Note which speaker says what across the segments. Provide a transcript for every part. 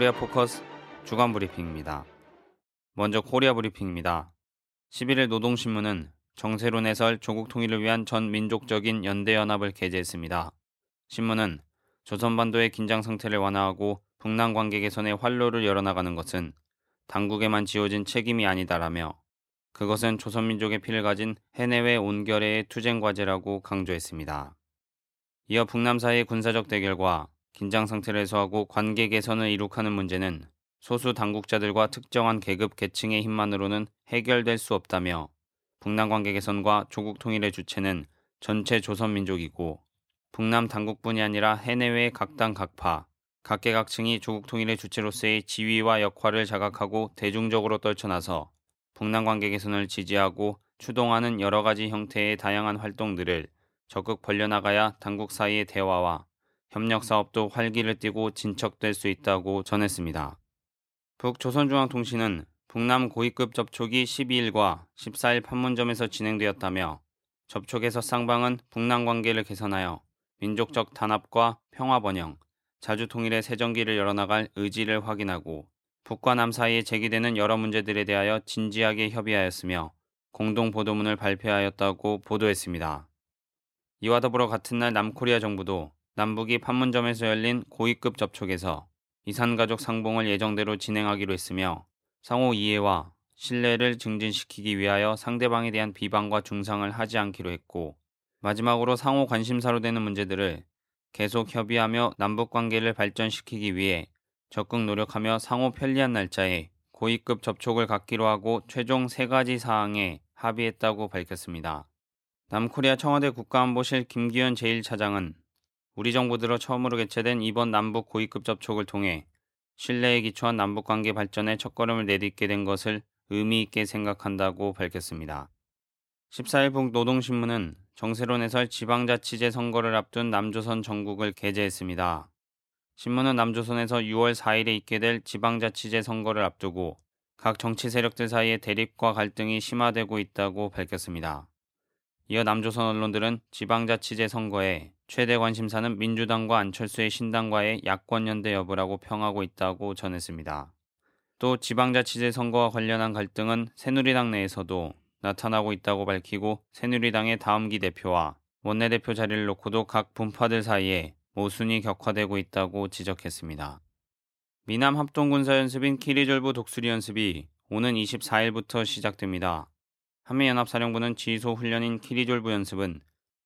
Speaker 1: 코리아 포커스 주간 브리핑입니다. 먼저 코리아 브리핑입니다. 11일 노동신문은 정세론 해설 조국 통일을 위한 전 민족적인 연대연합을 게재했습니다. 신문은 조선반도의 긴장 상태를 완화하고 북남 관계 개선의 활로를 열어나가는 것은 당국에만 지워진 책임이 아니다라며 그것은 조선민족의 피를 가진 해내외 온 겨레의 투쟁 과제라고 강조했습니다. 이어 북남 사이의 군사적 대결과 긴장 상태를 해소하고 관계 개선을 이룩하는 문제는 소수 당국자들과 특정한 계급 계층의 힘만으로는 해결될 수 없다며 북남 관계 개선과 조국 통일의 주체는 전체 조선 민족이고 북남 당국뿐이 아니라 해내외 각당 각파 각계각층이 조국 통일의 주체로서의 지위와 역할을 자각하고 대중적으로 떨쳐나서 북남 관계 개선을 지지하고 추동하는 여러 가지 형태의 다양한 활동들을 적극 벌려나가야 당국 사이의 대화와 협력 사업도 활기를 띠고 진척될 수 있다고 전했습니다. 북조선중앙통신은 북남 고위급 접촉이 12일과 14일 판문점에서 진행되었다며 접촉에서 쌍방은 북남 관계를 개선하여 민족적 단합과 평화 번영, 자주 통일의 새전기를 열어나갈 의지를 확인하고 북과 남 사이에 제기되는 여러 문제들에 대하여 진지하게 협의하였으며 공동 보도문을 발표하였다고 보도했습니다. 이와 더불어 같은 날 남코리아 정부도 남북이 판문점에서 열린 고위급 접촉에서 이산가족 상봉을 예정대로 진행하기로 했으며 상호 이해와 신뢰를 증진시키기 위하여 상대방에 대한 비방과 중상을 하지 않기로 했고 마지막으로 상호 관심사로 되는 문제들을 계속 협의하며 남북 관계를 발전시키기 위해 적극 노력하며 상호 편리한 날짜에 고위급 접촉을 갖기로 하고 최종 세 가지 사항에 합의했다고 밝혔습니다. 남코리아 청와대 국가안보실 김기현 제1차장은 우리 정부 들어 처음으로 개최된 이번 남북 고위급 접촉을 통해 신뢰에 기초한 남북 관계 발전에 첫걸음을 내딛게 된 것을 의미 있게 생각한다고 밝혔습니다. 14일 북노동신문은 정세론 해설 지방자치제 선거를 앞둔 남조선 전국을 게재했습니다. 신문은 남조선에서 6월 4일에 있게 될 지방자치제 선거를 앞두고 각 정치 세력들 사이의 대립과 갈등이 심화되고 있다고 밝혔습니다. 이어 남조선 언론들은 지방자치제 선거에 최대 관심사는 민주당과 안철수의 신당과의 야권연대 여부라고 평하고 있다고 전했습니다. 또 지방자치제 선거와 관련한 갈등은 새누리당 내에서도 나타나고 있다고 밝히고 새누리당의 다음기 대표와 원내대표 자리를 놓고도 각 분파들 사이에 모순이 격화되고 있다고 지적했습니다. 미남 합동군사연습인 키리졸브 독수리 연습이 오는 24일부터 시작됩니다. 한미연합사령부는 지휘소 훈련인 키리졸브 연습은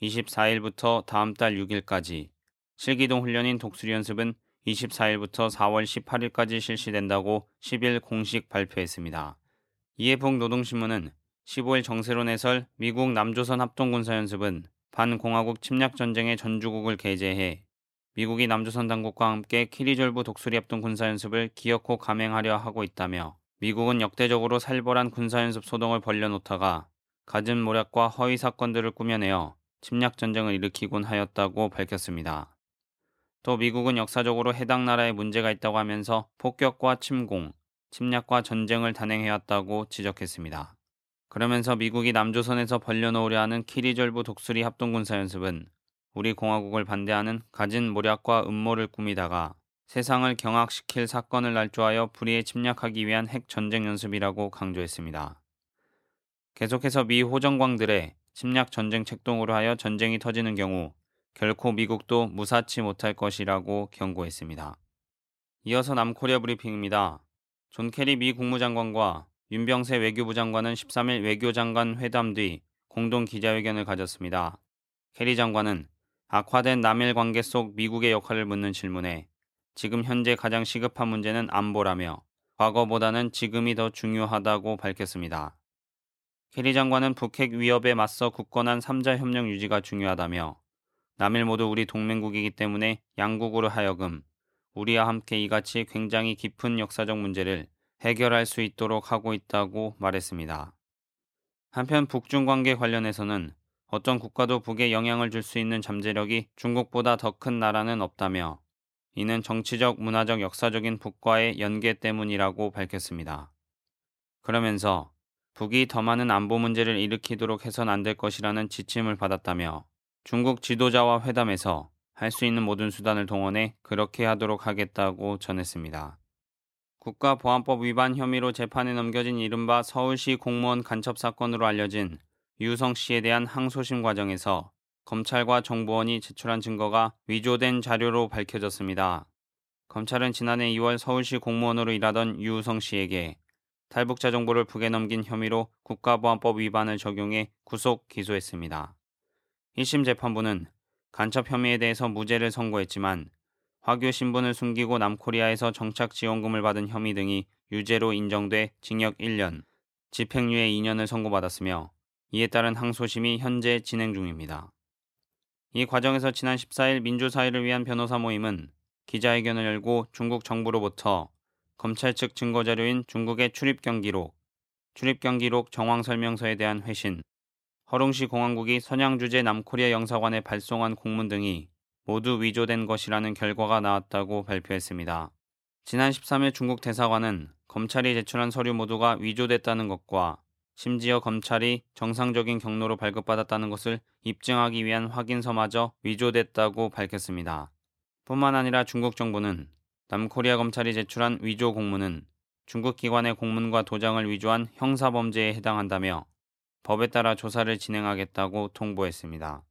Speaker 1: 24일부터 다음 달 6일까지, 실기동 훈련인 독수리 연습은 24일부터 4월 18일까지 실시된다고 10일 공식 발표했습니다. 이에 북노동신문은 15일 정세론 해설 미국 남조선 합동군사연습은 반공화국 침략전쟁의 전주곡을 게재해 미국이 남조선 당국과 함께 키리졸브 독수리 합동 군사연습을 기어코 감행하려 하고 있다며 미국은 역대적으로 살벌한 군사연습 소동을 벌려놓다가 갖은 모략과 허위 사건들을 꾸며내어 침략 전쟁을 일으키곤 하였다고 밝혔습니다. 또 미국은 역사적으로 해당 나라에 문제가 있다고 하면서 폭격과 침공, 침략과 전쟁을 단행해왔다고 지적했습니다. 그러면서 미국이 남조선에서 벌려놓으려 하는 키리졸브 독수리 합동군사연습은 우리 공화국을 반대하는 가진 모략과 음모를 꾸미다가 세상을 경악시킬 사건을 날조하여 불의에 침략하기 위한 핵 전쟁 연습이라고 강조했습니다. 계속해서 미 호전광들의 침략 전쟁 책동으로 하여 전쟁이 터지는 경우 결코 미국도 무사치 못할 것이라고 경고했습니다. 이어서 남코리아 브리핑입니다. 존 캐리 미 국무장관과 윤병세 외교부 장관은 13일 외교장관 회담 뒤 공동 기자회견을 가졌습니다. 캐리 장관은 악화된 남일 관계 속 미국의 역할을 묻는 질문에 지금 현재 가장 시급한 문제는 안보라며 과거보다는 지금이 더 중요하다고 밝혔습니다. 캐리 장관은 북핵 위협에 맞서 굳건한 3자 협력 유지가 중요하다며 남일 모두 우리 동맹국이기 때문에 양국으로 하여금 우리와 함께 이같이 굉장히 깊은 역사적 문제를 해결할 수 있도록 하고 있다고 말했습니다. 한편 북중 관계 관련해서는 어떤 국가도 북에 영향을 줄 수 있는 잠재력이 중국보다 더 큰 나라는 없다며 이는 정치적, 문화적, 역사적인 북과의 연계 때문이라고 밝혔습니다. 그러면서 북이 더 많은 안보 문제를 일으키도록 해선 안 될 것이라는 지침을 받았다며 중국 지도자와 회담에서 할 수 있는 모든 수단을 동원해 그렇게 하도록 하겠다고 전했습니다. 국가보안법 위반 혐의로 재판에 넘겨진 이른바 서울시 공무원 간첩 사건으로 알려진 유성 씨에 대한 항소심 과정에서 검찰과 정보원이 제출한 증거가 위조된 자료로 밝혀졌습니다. 검찰은 지난해 2월 서울시 공무원으로 일하던 유성 씨에게 탈북자 정보를 북에 넘긴 혐의로 국가보안법 위반을 적용해 구속 기소했습니다. 1심 재판부는 간첩 혐의에 대해서 무죄를 선고했지만 화교 신분을 숨기고 남코리아에서 정착 지원금을 받은 혐의 등이 유죄로 인정돼 징역 1년, 집행유예 2년을 선고받았으며 이에 따른 항소심이 현재 진행 중입니다. 이 과정에서 지난 14일 민주사회를 위한 변호사 모임은 기자회견을 열고 중국 정부로부터 검찰 측 증거자료인 중국의 출입 경기록, 출입 경기록 정황 설명서에 대한 회신, 허룽시 공항국이 선양 주재 남코리아 영사관에 발송한 공문 등이 모두 위조된 것이라는 결과가 나왔다고 발표했습니다. 지난 13일 중국 대사관은 검찰이 제출한 서류 모두가 위조됐다는 것과 심지어 검찰이 정상적인 경로로 발급받았다는 것을 입증하기 위한 확인서마저 위조됐다고 밝혔습니다. 뿐만 아니라 중국 정부는 남코리아 검찰이 제출한 위조 공문은 중국 기관의 공문과 도장을 위조한 형사범죄에 해당한다며 법에 따라 조사를 진행하겠다고 통보했습니다.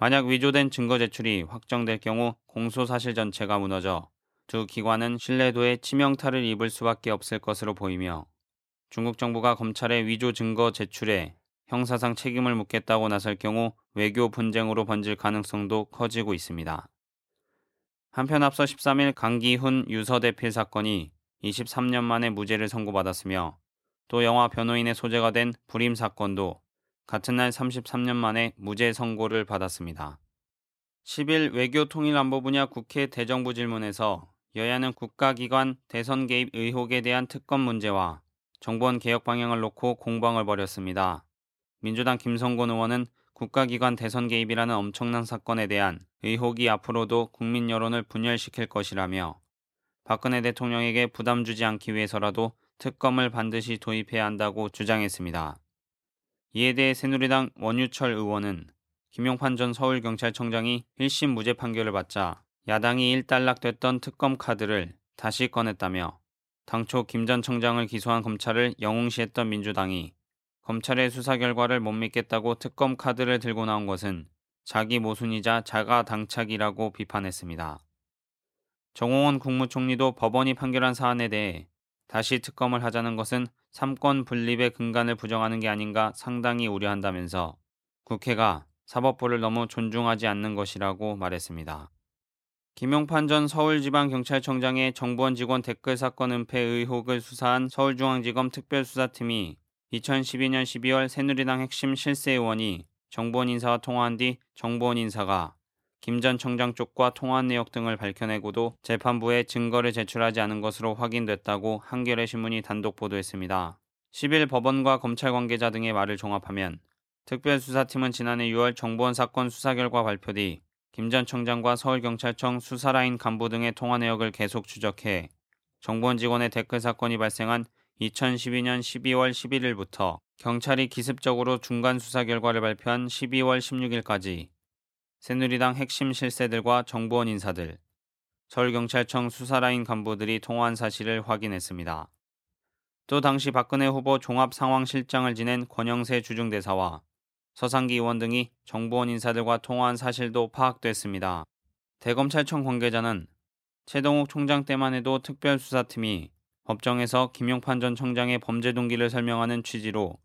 Speaker 1: 만약 위조된 증거 제출이 확정될 경우 공소 사실 전체가 무너져 두 기관은 신뢰도에 치명타를 입을 수밖에 없을 것으로 보이며 중국 정부가 검찰의 위조 증거 제출에 형사상 책임을 묻겠다고 나설 경우 외교 분쟁으로 번질 가능성도 커지고 있습니다. 한편 앞서 13일 강기훈 유서대필 사건이 23년 만에 무죄를 선고받았으며 또 영화 변호인의 소재가 된 불임 사건도 같은 날 33년 만에 무죄 선고를 받았습니다. 10일 외교 통일 안보 분야 국회 대정부 질문에서 여야는 국가기관 대선 개입 의혹에 대한 특검 문제와 정보원 개혁 방향을 놓고 공방을 벌였습니다. 민주당 김성곤 의원은 국가기관 대선 개입이라는 엄청난 사건에 대한 의혹이 앞으로도 국민 여론을 분열시킬 것이라며 박근혜 대통령에게 부담 주지 않기 위해서라도 특검을 반드시 도입해야 한다고 주장했습니다. 이에 대해 새누리당 원유철 의원은 김용판 전 서울경찰청장이 1심 무죄 판결을 받자 야당이 일단락됐던 특검 카드를 다시 꺼냈다며 당초 김 전 청장을 기소한 검찰을 영웅시했던 민주당이 검찰의 수사 결과를 못 믿겠다고 특검 카드를 들고 나온 것은 자기 모순이자 자가 당착이라고 비판했습니다. 정홍원 국무총리도 법원이 판결한 사안에 대해 다시 특검을 하자는 것은 삼권 분립의 근간을 부정하는 게 아닌가 상당히 우려한다면서 국회가 사법부를 너무 존중하지 않는 것이라고 말했습니다. 김용판 전 서울지방경찰청장의 정보원 직원 댓글 사건 은폐 의혹을 수사한 서울중앙지검 특별수사팀이 2012년 12월 새누리당 핵심 실세 의원이 정보원 인사와 통화한 뒤 정보원 인사가 김 전 청장 쪽과 통화한 내역 등을 밝혀내고도 재판부에 증거를 제출하지 않은 것으로 확인됐다고 한겨레 신문이 단독 보도했습니다. 10일 법원과 검찰 관계자 등의 말을 종합하면 특별수사팀은 지난해 6월 정보원 사건 수사 결과 발표 뒤 김 전 청장과 서울경찰청 수사라인 간부 등의 통화 내역을 계속 추적해 정보원 직원의 댓글 사건이 발생한 2012년 12월 11일부터 경찰이 기습적으로 중간 수사 결과를 발표한 12월 16일까지 새누리당 핵심 실세들과 정보원 인사들, 서울경찰청 수사라인 간부들이 통화한 사실을 확인했습니다. 또 당시 박근혜 후보 종합상황실장을 지낸 권영세 주중대사와 서상기 의원 등이 정보원 인사들과 통화한 사실도 파악됐습니다. 대검찰청 관계자는 최동욱 총장 때만 해도 특별수사팀이 법정에서 김용판 전 청장의 범죄 동기를 설명하는 취지로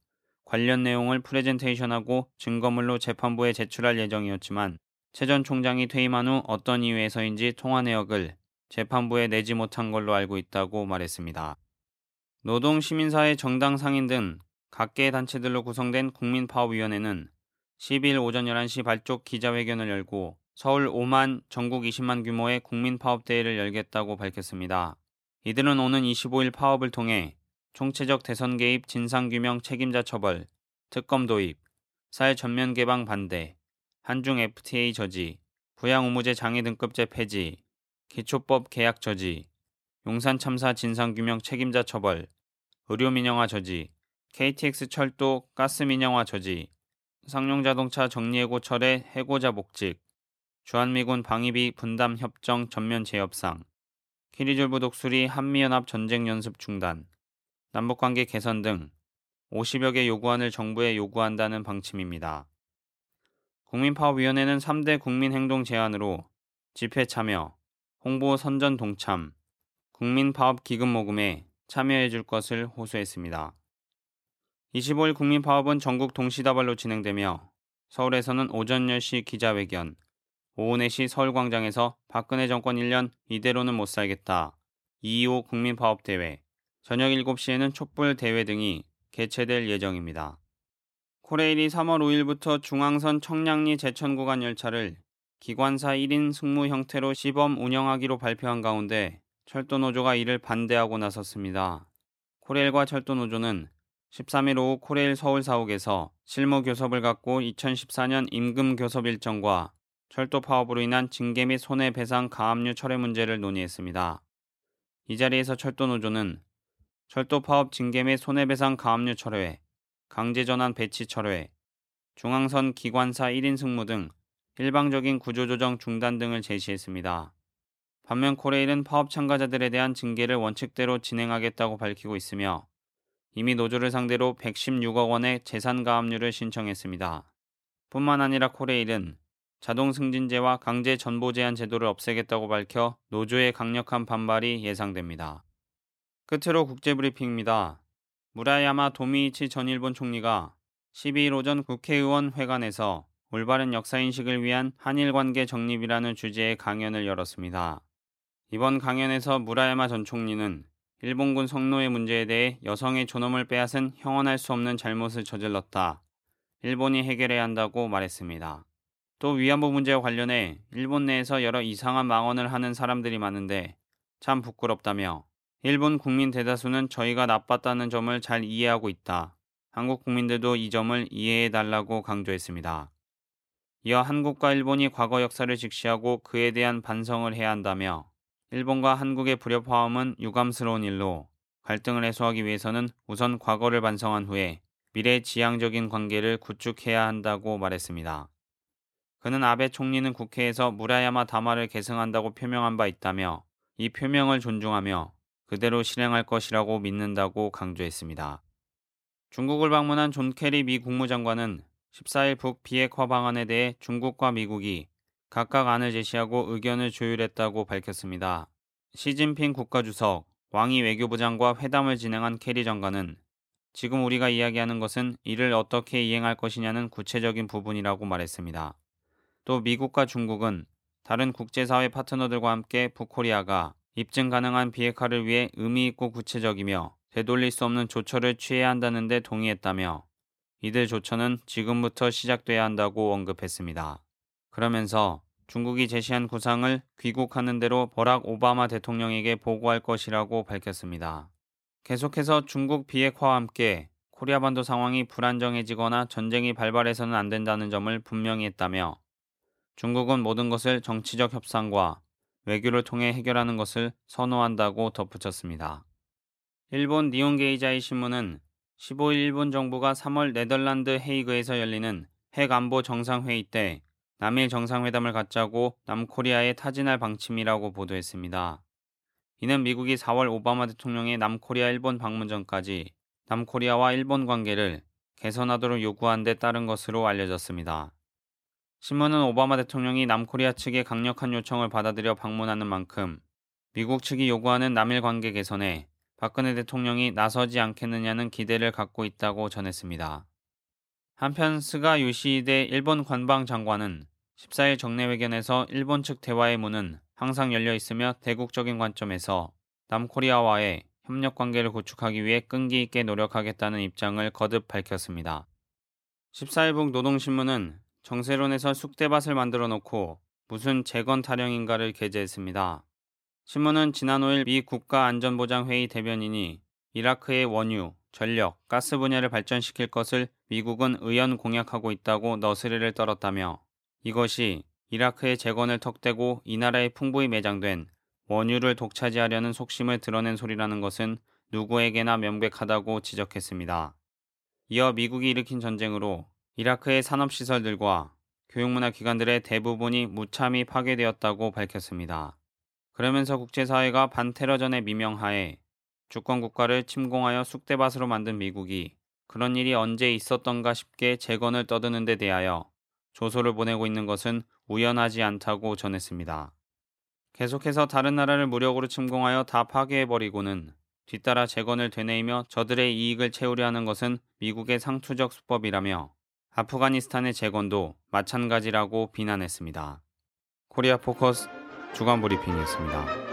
Speaker 1: 관련 내용을 프레젠테이션하고 증거물로 재판부에 제출할 예정이었지만 최 전 총장이 퇴임한 후 어떤 이유에서인지 통화 내역을 재판부에 내지 못한 걸로 알고 있다고 말했습니다. 노동, 시민사회, 정당 상인 등 각계 단체들로 구성된 국민파업위원회는 12일 오전 11시 발족 기자회견을 열고 서울 5만, 전국 20만 규모의 국민파업대회를 열겠다고 밝혔습니다. 이들은 오는 25일 파업을 통해 총체적 대선 개입 진상규명 책임자 처벌, 특검 도입, 사회 전면 개방 반대, 한중 FTA 저지, 부양 의무제 장애 등급제 폐지, 기초법 계약 저지, 용산 참사 진상규명 책임자 처벌, 의료 민영화 저지, KTX 철도 가스 민영화 저지, 상용자동차 정리해고 철의 해고자 복직, 주한미군 방위비 분담 협정 전면 재협상, 키리졸브 독수리 한미연합 전쟁 연습 중단, 남북관계 개선 등 50여 개 요구안을 정부에 요구한다는 방침입니다. 국민파업위원회는 3대 국민행동 제안으로 집회 참여, 홍보 선전 동참, 국민파업 기금 모금에 참여해 줄 것을 호소했습니다. 25일 국민파업은 전국 동시다발로 진행되며 서울에서는 오전 10시 기자회견, 오후 4시 서울광장에서 박근혜 정권 1년 이대로는 못 살겠다. 2.25 국민파업대회, 저녁 7시에는 촛불 대회 등이 개최될 예정입니다. 코레일이 3월 5일부터 중앙선 청량리 제천 구간 열차를 기관사 1인 승무 형태로 시범 운영하기로 발표한 가운데 철도노조가 이를 반대하고 나섰습니다. 코레일과 철도노조는 13일 오후 코레일 서울 사옥에서 실무 교섭을 갖고 2014년 임금 교섭 일정과 철도 파업으로 인한 징계 및 손해배상 가압류 철회 문제를 논의했습니다. 이 자리에서 철도노조는 철도 파업 징계 및 손해배상 가압류 철회, 강제전환 배치 철회, 중앙선 기관사 1인 승무 등 일방적인 구조조정 중단 등을 제시했습니다. 반면 코레일은 파업 참가자들에 대한 징계를 원칙대로 진행하겠다고 밝히고 있으며 이미 노조를 상대로 116억 원의 재산 가압류를 신청했습니다. 뿐만 아니라 코레일은 자동 승진제와 강제 전보 제한 제도를 없애겠다고 밝혀 노조의 강력한 반발이 예상됩니다. 끝으로 국제브리핑입니다. 무라야마 도미이치 전 일본 총리가 12일 오전 국회의원 회관에서 올바른 역사인식을 위한 한일 관계 정립이라는 주제의 강연을 열었습니다. 이번 강연에서 무라야마 전 총리는 일본군 성노예 문제에 대해 여성의 존엄을 빼앗은 형언할 수 없는 잘못을 저질렀다. 일본이 해결해야 한다고 말했습니다. 또 위안부 문제와 관련해 일본 내에서 여러 이상한 망언을 하는 사람들이 많은데 참 부끄럽다며 일본 국민 대다수는 저희가 나빴다는 점을 잘 이해하고 있다. 한국 국민들도 이 점을 이해해 달라고 강조했습니다. 이어 한국과 일본이 과거 역사를 직시하고 그에 대한 반성을 해야 한다며 일본과 한국의 불협화음은 유감스러운 일로 갈등을 해소하기 위해서는 우선 과거를 반성한 후에 미래 지향적인 관계를 구축해야 한다고 말했습니다. 그는 아베 총리는 국회에서 무라야마 담화를 계승한다고 표명한 바 있다며 이 표명을 존중하며 그대로 실행할 것이라고 믿는다고 강조했습니다. 중국을 방문한 존 캐리 미 국무장관은 14일 북 비핵화 방안에 대해 중국과 미국이 각각 안을 제시하고 의견을 조율했다고 밝혔습니다. 시진핑 국가주석, 왕이 외교부장과 회담을 진행한 캐리 장관은 지금 우리가 이야기하는 것은 이를 어떻게 이행할 것이냐는 구체적인 부분이라고 말했습니다. 또 미국과 중국은 다른 국제사회 파트너들과 함께 북코리아가 입증 가능한 비핵화를 위해 의미 있고 구체적이며 되돌릴 수 없는 조처를 취해야 한다는 데 동의했다며 이들 조처는 지금부터 시작돼야 한다고 언급했습니다. 그러면서 중국이 제시한 구상을 귀국하는 대로 버락 오바마 대통령에게 보고할 것이라고 밝혔습니다. 계속해서 중국 비핵화와 함께 코리아 반도 상황이 불안정해지거나 전쟁이 발발해서는 안 된다는 점을 분명히 했다며 중국은 모든 것을 정치적 협상과 외교를 통해 해결하는 것을 선호한다고 덧붙였습니다. 일본 니온게이자이 신문은 15일 일본 정부가 3월 네덜란드 헤이그에서 열리는 핵 안보 정상회의 때 남일 정상회담을 갖자고 남코리아에 타진할 방침이라고 보도했습니다. 이는 미국이 4월 오바마 대통령의 남코리아 일본 방문 전까지 남코리아와 일본 관계를 개선하도록 요구한 데 따른 것으로 알려졌습니다. 신문은 오바마 대통령이 남코리아 측의 강력한 요청을 받아들여 방문하는 만큼 미국 측이 요구하는 남일 관계 개선에 박근혜 대통령이 나서지 않겠느냐는 기대를 갖고 있다고 전했습니다. 한편 스가 요시히데 일본 관방 장관은 14일 정례회견에서 일본 측 대화의 문은 항상 열려 있으며 대국적인 관점에서 남코리아와의 협력 관계를 구축하기 위해 끈기 있게 노력하겠다는 입장을 거듭 밝혔습니다. 14일 북 노동신문은 정세론에서 쑥대밭을 만들어 놓고 무슨 재건 타령인가를 게재했습니다. 신문은 지난 5일 미 국가안전보장회의 대변인이 이라크의 원유, 전력, 가스 분야를 발전시킬 것을 미국은 의연 공약하고 있다고 너스레를 떨었다며 이것이 이라크의 재건을 턱대고 이 나라에 풍부히 매장된 원유를 독차지하려는 속심을 드러낸 소리라는 것은 누구에게나 명백하다고 지적했습니다. 이어 미국이 일으킨 전쟁으로 이라크의 산업시설들과 교육문화 기관들의 대부분이 무참히 파괴되었다고 밝혔습니다. 그러면서 국제사회가 반테러전의 미명하에 주권 국가를 침공하여 쑥대밭으로 만든 미국이 그런 일이 언제 있었던가 싶게 재건을 떠드는 데 대하여 조소를 보내고 있는 것은 우연하지 않다고 전했습니다. 계속해서 다른 나라를 무력으로 침공하여 다 파괴해버리고는 뒤따라 재건을 되뇌이며 저들의 이익을 채우려 하는 것은 미국의 상투적 수법이라며 아프가니스탄의 재건도 마찬가지라고 비난했습니다. 코리아 포커스 주간 브리핑이었습니다.